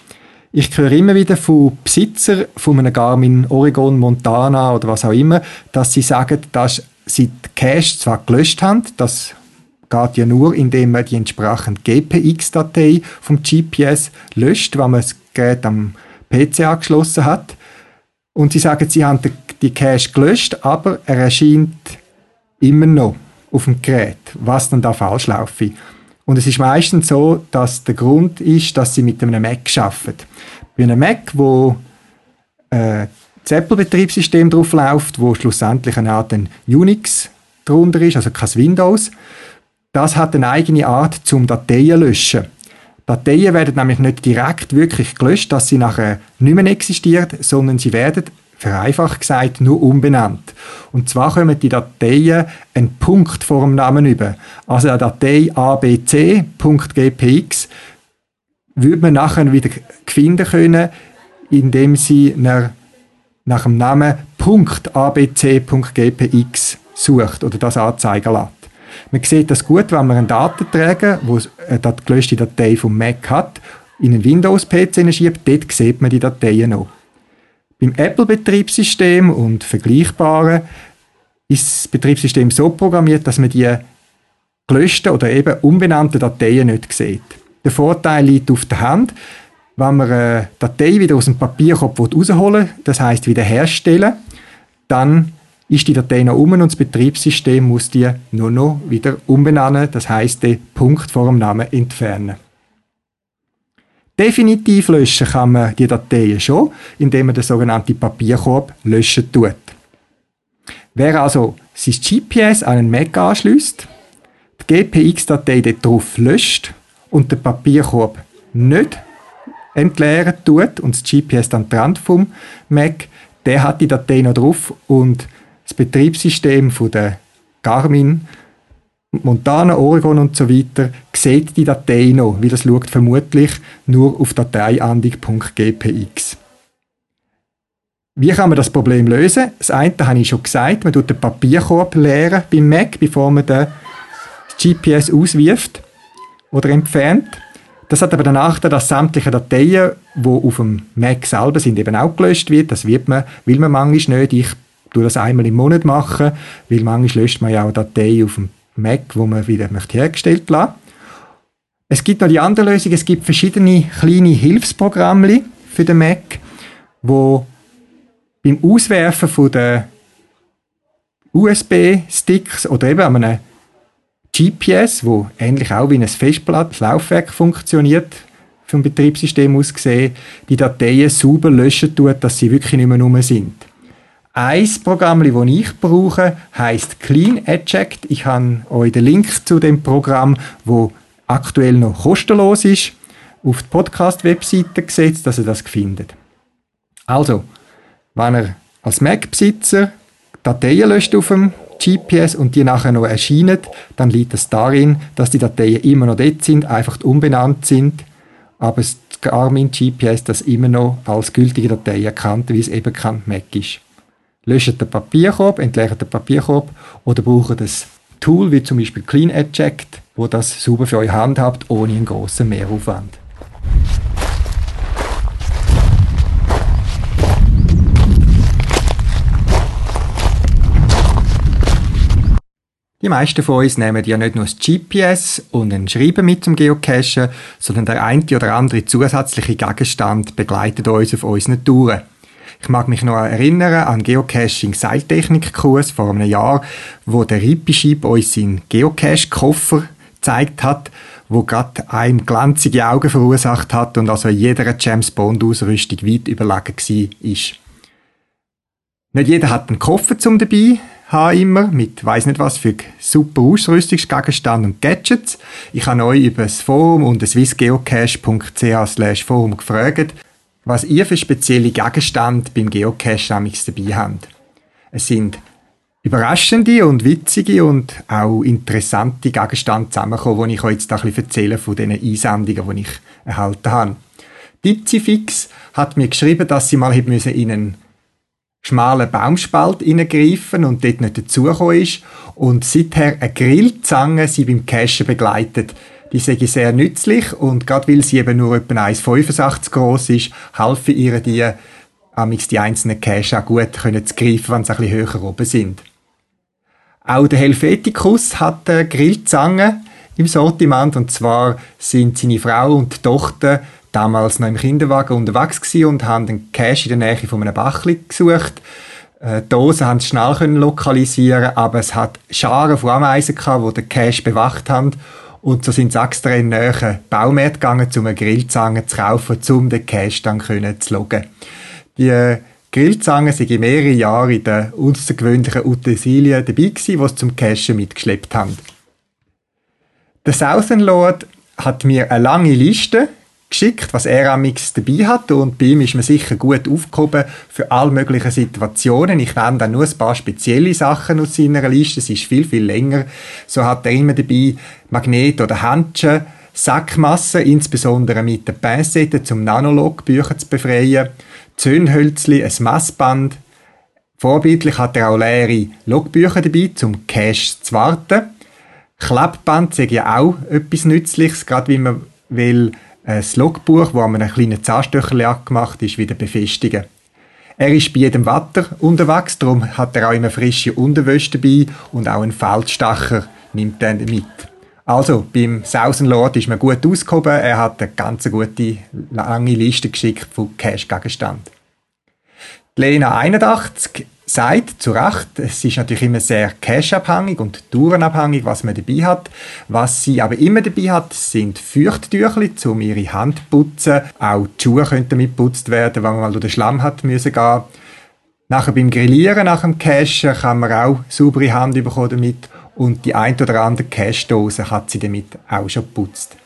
Ich höre immer wieder von Besitzern von einem Garmin Oregon, Montana oder was auch immer, dass sie sagen, dass sie die Cache zwar gelöscht haben, das geht ja nur, indem man die entsprechende GPX-Datei vom GPS löscht, wenn man das Gerät am PC angeschlossen hat. Und sie sagen, sie haben die Cache gelöscht, aber er erscheint immer noch auf dem Gerät, was dann da falsch laufe. Und es ist meistens so, dass der Grund ist, dass sie mit einem Mac arbeiten. Bei einem Mac, wo äh, das Apple-Betriebssystem drauf läuft, wo schlussendlich eine Art ein Unix drunter ist, also kein Windows, das hat eine eigene Art zum Dateien löschen. Dateien werden nämlich nicht direkt wirklich gelöscht, dass sie nachher nicht mehr existieren, sondern sie werden vereinfacht gesagt, nur umbenannt. Und zwar kommen die Dateien einen Punkt vor dem Namen über. Also eine Datei abc.gpx würde man nachher wieder finden können, indem sie nach, dem Namen .abc.gpx sucht oder das anzeigen lässt. Man sieht das gut, wenn man einen Datenträger, äh, die gelöschte Datei vom Mac hat, in einen Windows-PC schiebt, dort sieht man die Dateien noch. Beim Apple-Betriebssystem und vergleichbaren ist das Betriebssystem so programmiert, dass man die gelöschten oder eben unbenannten Dateien nicht sieht. Der Vorteil liegt auf der Hand, wenn man eine Datei wieder aus dem Papierkorb rausholen will, das heißt wieder dann ist die Datei noch um und das Betriebssystem muss die nur noch wieder umbenennen, das heißt den Punkt vor dem Namen entfernen. Definitiv löschen kann man die Dateien schon, indem man den sogenannten Papierkorb löschen tut. Wer also sein GPS an einen Mac anschließt, die GPX-Datei darauf löscht und den Papierkorb nicht entleeren tut und das GPS dann trennt vom Mac, der hat die Datei noch drauf und das Betriebssystem von der Garmin, Montana, Oregon und so weiter sieht die Datei noch, weil das schaut vermutlich nur auf dateiandig.gpx. Wie kann man das Problem lösen? Das eine habe ich schon gesagt, man tut den Papierkorb leeren beim Mac, bevor man den GPS auswirft oder entfernt. Das hat aber den Nachteil, dass sämtliche Dateien, die auf dem Mac selber sind, eben auch gelöscht wird. Das wird man, will man manchmal nicht. Ich tue das einmal im Monat machen, weil manchmal löscht man ja auch Dateien auf dem Mac, wo man wieder hergestellt lassen. Es gibt noch die andere Lösung. Es gibt verschiedene kleine Hilfsprogramme für den Mac, wo beim Auswerfen von den USB-Sticks oder eben einem GPS, wo ähnlich auch wie ein Festplattenlaufwerk funktioniert, vom Betriebssystem aus gesehen, die Dateien sauber löschen tut, dass sie wirklich nicht mehr rum sind. Ein Programm, das ich brauche, heißt Clean Eject. Ich habe euch den Link zu dem Programm, wo aktuell noch kostenlos ist, auf die Podcast-Webseite gesetzt, dass ihr das findet. Also, wenn ihr als Mac-Besitzer Dateien löscht auf dem GPS und die nachher noch erscheinen, dann liegt es darin, dass die Dateien immer noch dort sind, einfach umbenannt sind, aber das Garmin GPS das immer noch als gültige Datei erkannt, wie es eben kein Mac ist. Löscht den Papierkorb, entleert den Papierkorb oder braucht ein Tool wie zum Beispiel Clean Eject, wo das sauber für euch handhabt, ohne einen grossen Mehraufwand. Die meisten von uns nehmen ja nicht nur das GPS und ein Schreiben mit zum Geocachen, sondern der eine oder andere zusätzliche Gegenstand begleitet uns auf unseren Touren. Ich mag mich noch erinnern an Geocaching Seiltechnik-Kurs vor einem Jahr, wo der Rippischib uns seinen Geocache-Koffer gezeigt hat, wo gerade einem glanzige Augen verursacht hat und also jeder James Bond-Ausrüstung weit überlegen war. Nicht jeder hat einen Koffer zum dabei, habe immer mit weiß nicht was für super Ausrüstungsgegenständen und Gadgets. Ich habe euch über das Forum und swissgeocache.ch Forum gefragt, was ihr für spezielle Gegenstände beim Geocache dabei habt. Es sind überraschende und witzige und auch interessante Gegenstände zusammengekommen, die ich euch jetzt ein bisschen erzähle von diesen Einsendungen, die ich erhalten habe. Dizifix hat mir geschrieben, dass sie mal in einen schmalen Baumspalt hineingreifen und dort nicht dazugekommen ist und seither eine Grillzange sie beim Cashen begleitet. Die sei sehr nützlich und gerade weil sie eben nur etwa 1,85 groß ist, helfen ihr die, amix die einzelnen Cache auch gut können zu greifen, wenn sie ein bisschen höher oben sind. Auch der Helveticus hat eine Grillzange im Sortiment und zwar sind seine Frau und Tochter damals noch im Kinderwagen unterwegs gewesen und haben den Cache in der Nähe von einem Bachli gesucht. Äh, die Dosen haben sie schnell können lokalisieren, aber es hat Scharen von Ameisen gehabt, die den Cache bewacht haben. Und so sind sie extra in den Baumärkte gegangen, um eine Grillzange zu kaufen, um den Cache dann zu loggen. Die äh, Grillzange sind in mehreren Jahren in den außergewöhnlichen Utensilien dabei gewesen, die sie zum Cachen mitgeschleppt haben. Der Southern Lord hat mir eine lange Liste geschickt, was er amix dabei hat und bei ihm ist man sicher gut aufgehoben für all möglichen Situationen. Ich nenne dann nur ein paar spezielle Sachen aus seiner Liste, es ist viel, viel länger. So hat er immer dabei Magnet oder Handschuhe, Sackmasse, insbesondere mit der Pincette zum Nanologbücher zu befreien, Zündhölzli, ein Messband. Vorbildlich hat er auch leere Logbücher dabei, zum Cash zu warten. Klappband sage ja auch etwas Nützliches, gerade wie man will, ein Logbuch, wo an einem kleinen Zahnstöcherchen angemacht ist, wieder befestigen. Er ist bei jedem Wetter unterwegs, darum hat er auch immer frische Unterwäsche dabei und auch einen Feldstacher nimmt er mit. Also, beim Sausenlord ist man gut ausgehoben. Er hat eine ganz gute, lange Liste geschickt von Cash-Gegenständen. Lena 81 sagt zu Recht, es ist natürlich immer sehr cash-abhängig und tourenabhängig, was man dabei hat. Was sie aber immer dabei hat, sind Feuchttücher, um ihre Hand zu putzen. Auch die Schuhe könnten mitputzt werden, wenn man mal durch den Schlamm hat müssen gehen. Nachher beim Grillieren, nach dem Cashen, kann man auch saubere Hand bekommen damit und die ein oder andere Cashdose hat sie damit auch schon geputzt.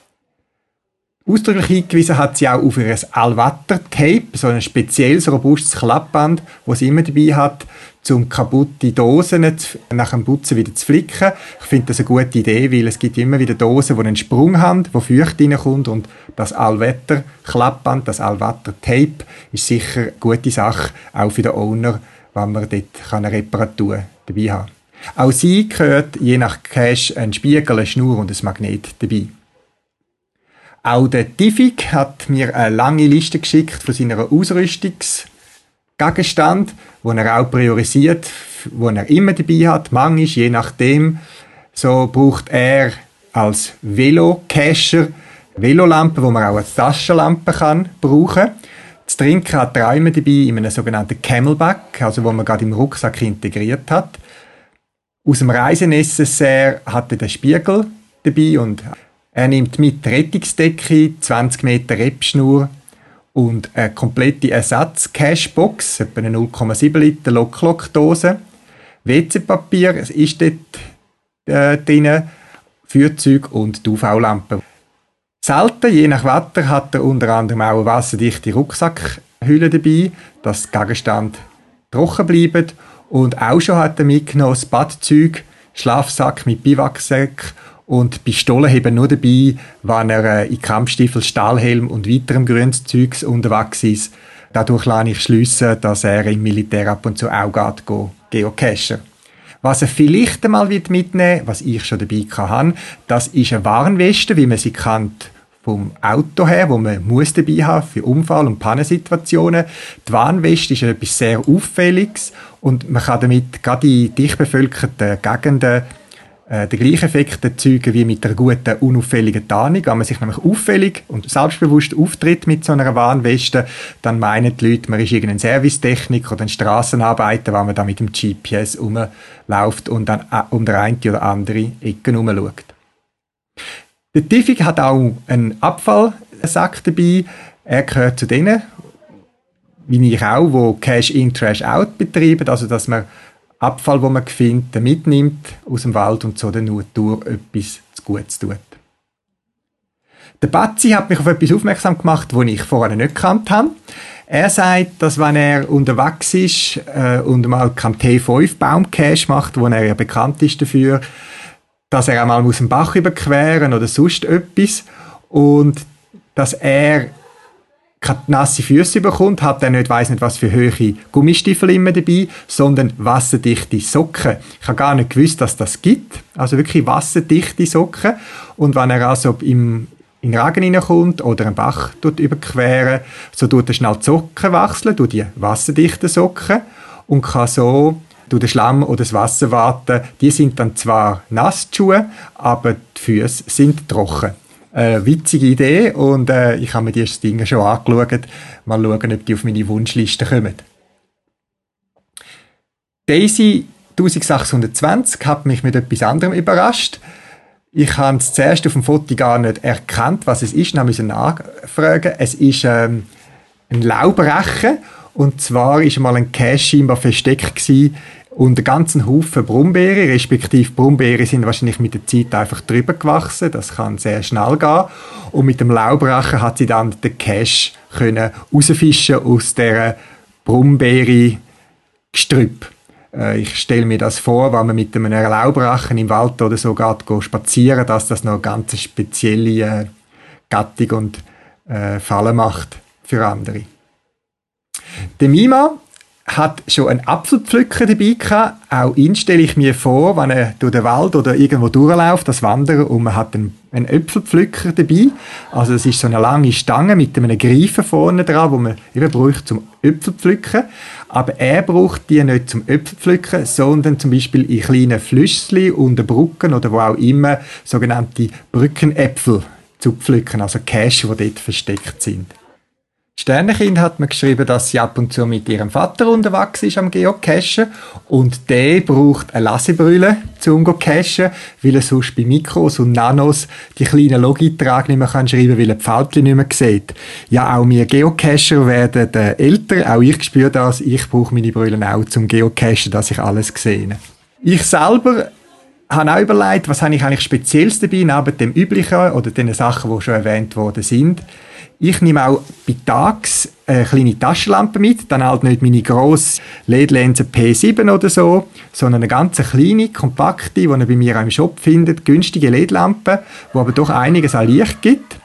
Ausdrücklich hingewiesen hat sie auch auf ihr Allwetter-Tape, so ein spezielles, robustes Klappband, das sie immer dabei hat, um kaputte Dosen nach dem Putzen wieder zu flicken. Ich finde das eine gute Idee, weil es gibt immer wieder Dosen, die einen Sprung haben, wo Feucht reinkommt und das Allwetter-Klappband, das Allwetter-Tape ist sicher eine gute Sache, auch für den Owner, wenn man dort eine Reparatur dabei haben. Auch sie gehört je nach Cache ein Spiegel, eine Schnur und ein Magnet dabei. Auch der Tifik hat mir eine lange Liste geschickt von seiner Ausrüstungsgegenstand, wo er auch priorisiert, wo er immer dabei hat, manchmal, je nachdem. So braucht er als Velo-Cacher Velolampen, wo man auch als Taschenlampe kann brauchen. Das Trinken hat er auch immer dabei in einem sogenannten Camelback, also wo man gerade im Rucksack integriert hat. Aus dem Reisenecessaire hat er den Spiegel dabei und er nimmt mit Rettungsdecke, 20 Meter Rebschnur und eine komplette Ersatz-Cashbox, etwa eine 0,7 Liter Locklock-Dose. WC-Papier ist dort äh, drin, Feuerzeug und die UV-Lampe. Selten, je nach Wetter, hat er unter anderem auch eine wasserdichte Rucksackhülle dabei, dass der Gegenstand trocken bleibt. Und auch schon hat er mitgenommen das Badzeug, Schlafsack mit Biwaksack und Pistolen haben nur dabei, wenn er äh, in Kampfstiefel, Stahlhelm und weiterem Grünzeugs unterwegs ist. Dadurch lasse ich schliessen, dass er im Militär ab und zu auch geht, geocachen. Was er vielleicht einmal mitnehmen wird, was ich schon dabei hatte, das ist eine Warnweste, wie man sie kennt vom Auto her, wo man muss dabei haben für Unfall- und Pannensituationen. Die Warnweste ist etwas sehr Auffälliges und man kann damit gerade in dicht bevölkerten Gegenden äh, den gleichen Effekt erzeugen wie mit einer guten, unauffälligen Tarnung. Wenn man sich nämlich auffällig und selbstbewusst auftritt mit so einer Warnweste, dann meinen die Leute, man ist irgendein Servicetechniker oder ein Strassenarbeiter, wenn man da mit dem GPS rumläuft und dann äh, um der eine oder andere Ecke herumschaut. Der Tifik hat auch einen Abfallsack dabei. Er gehört zu denen, wie ich auch, wo Cash in, Trash out betreiben, also dass man Abfall, wo man findet, mitnimmt aus dem Wald und so der Natur etwas Gutes tut. Der Batzi hat mich auf etwas aufmerksam gemacht, das ich vorher nicht gekannt habe. Er sagt, dass wenn er unterwegs ist äh, und mal keinen T5 Baumcache macht, wo er ja bekannt ist dafür, dass er einmal muss den Bach überqueren oder sonst etwas und dass er nasse Füße bekommt, hat er nicht, weiss nicht, was für hohe Gummistiefel immer dabei, sondern wasserdichte Socken. Ich habe gar nicht gewusst, dass das gibt. Also wirklich wasserdichte Socken. Und wenn er also im, in den Regen hineinkommt oder einen Bach überqueren, so tut er schnell die Socken wechseln, durch die wasserdichten Socken und kann so durch den Schlamm oder das Wasser warten. Die sind dann zwar nass, die Schuhe, aber die Füße sind trocken äh, witzige Idee und äh, ich habe mir die Dinge schon angeschaut. Mal schauen, ob die auf meine Wunschliste kommen. Daisy 1620 hat mich mit etwas anderem überrascht. Ich habe es zuerst auf dem Foto gar nicht erkannt, was es ist, musste nachfragen. Es ist ähm, ein Laubrechen und zwar ist mal ein Cache scheinbar versteckt gewesen und einen ganzen Haufen Brombeeren, respektive Brombeeren sind wahrscheinlich mit der Zeit einfach drüber gewachsen. Das kann sehr schnell gehen. Und mit dem Laubrachen hat sie dann den Cash können rausfischen aus der Brombeere Gestrüpp. Äh, ich stelle mir das vor, wenn man mit einem Laubrachen im Wald oder so geht, geht spazieren, dass das noch eine ganz spezielle äh, Gattung und äh, Falle macht für andere. Der Mima hat schon einen Apfelpflücker dabei gehabt. Auch ihn stelle ich mir vor, wenn er durch den Wald oder irgendwo durchläuft, das Wandern, und man hat einen, Äpfelpflücker dabei. Also es ist so eine lange Stange mit einem Greifen vorne dran, wo man eben braucht zum Äpfelpflücken. Aber er braucht die nicht zum Äpfelpflücken, sondern zum Beispiel in kleinen Flüsschen unter Brücken oder wo auch immer sogenannte Brückenäpfel zu pflücken, also Cash, die dort versteckt sind. Sternenkind hat mir geschrieben, dass sie ab und zu mit ihrem Vater unterwegs ist am Geocachen und der braucht eine Lasebrille zum Geocachen, weil er sonst bei Mikros und Nanos die kleinen Logiträge nicht mehr kann schreiben weil er die Pfältchen nicht mehr sieht. Ja, auch wir Geocacher werden äh, älter, auch ich spüre das, ich brauche meine Brille auch zum Geocachen, dass ich alles sehe. Ich selber habe auch überlegt, was habe ich eigentlich Spezielles dabei, neben dem Üblichen oder den Sachen, die schon erwähnt worden sind. Ich nehme auch bei Tags eine kleine Taschenlampe mit, dann halt nicht meine grosse LED-Linse P7 oder so, sondern eine ganz kleine, kompakte, die ihr bei mir auch im Shop findet, günstige LED-Lampe, die aber doch einiges an Licht gibt.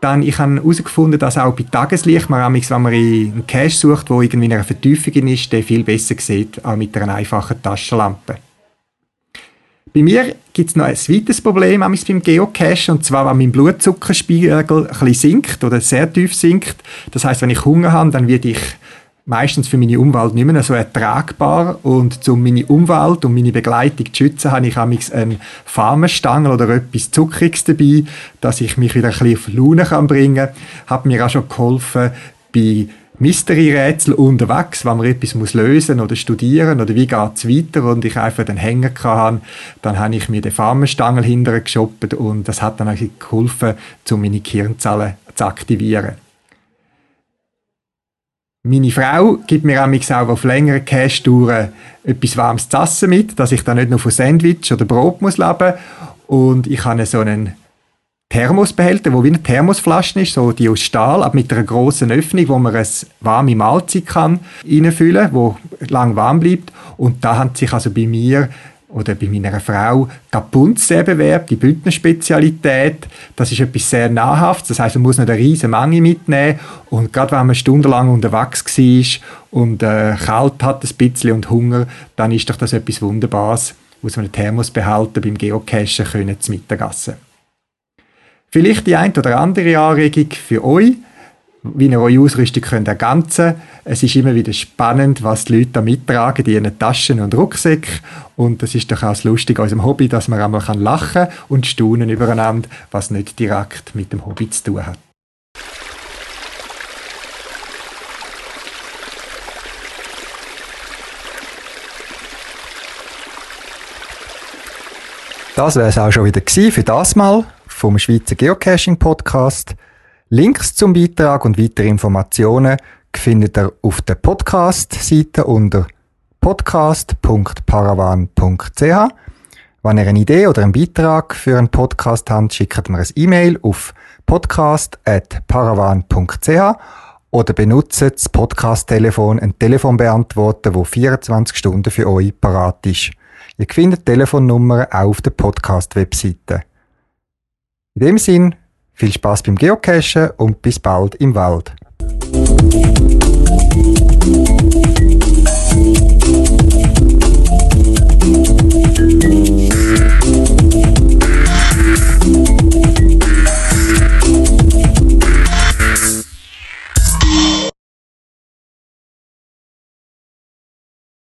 Dann, ich habe herausgefunden, dass auch bei Tageslicht man, wenn man einen Cache sucht, wo irgendwie in einer Vertiefung ist, der viel besser sieht, auch mit einer einfachen Taschenlampe. Bei mir gibt es noch ein zweites Problem beim Geocache, und zwar, wenn mein Blutzuckerspiegel ein sinkt oder sehr tief sinkt. Das heißt, wenn ich Hunger habe, dann werde ich meistens für meine Umwelt nicht mehr so ertragbar und um meine Umwelt und meine Begleitung zu schützen, habe ich amigs einen Farmenstangel oder etwas Zuckriges dabei, dass ich mich wieder ein bisschen auf Laune bringen kann. Hat mir auch schon geholfen bei Mystery-Rätsel unterwegs, wenn man etwas muss lösen oder studieren oder wie geht es weiter und ich einfach den Hänger hatte, dann habe ich mir den Farmenstangel hinterher geshoppt und das hat dann auch geholfen, um meine Kirnzellen zu aktivieren. Meine Frau gibt mir auch auf längeren Cash-Touren etwas warmes zu essen mit, dass ich dann nicht nur von Sandwich oder Brot muss leben und ich habe so einen Thermosbehälter, wo wie eine Thermosflasche ist, so die aus Stahl, aber mit einer großen Öffnung, wo man eine warme Mahlzeit kann reinfüllen, wo lang warm bleibt. Und da hat sich also bei mir oder bei meiner Frau Kapunz sehr bewährt, die Bündnerspezialität. Das ist etwas sehr Nahrhaftes, das heißt, man muss nicht eine riesige Menge mitnehmen. Und gerade wenn man stundenlang unterwegs war und äh, kalt hat ein bisschen und Hunger, dann ist doch das etwas Wunderbares, aus einem Thermosbehälter beim Geocachen können zu Mittagessen. Vielleicht die ein oder andere Anregung für euch, wie ihr eure Ausrüstung könnt ergänzen könnt. Es ist immer wieder spannend, was die Leute da mittragen in ihren Taschen und Rucksäcken. Und das ist doch auch das Lustige an unserem Hobby, dass man einmal lachen und staunen übereinander, was nicht direkt mit dem Hobby zu tun hat. Das wäre es auch schon wieder für das Mal vom Schweizer Geocaching Podcast. Links zum Beitrag und weitere Informationen findet ihr auf der Podcast-Seite unter podcast.paravan.ch. Wenn ihr eine Idee oder einen Beitrag für einen Podcast habt, schickt mir ein E-Mail auf podcast.paravan.ch oder benutzt das Podcast-Telefon, ein Telefonbeantworter, das 24 Stunden für euch parat ist. Ihr findet Telefonnummern auch auf der Podcast-Webseite. In dem Sinn, viel Spaß beim Geocachen und bis bald im Wald.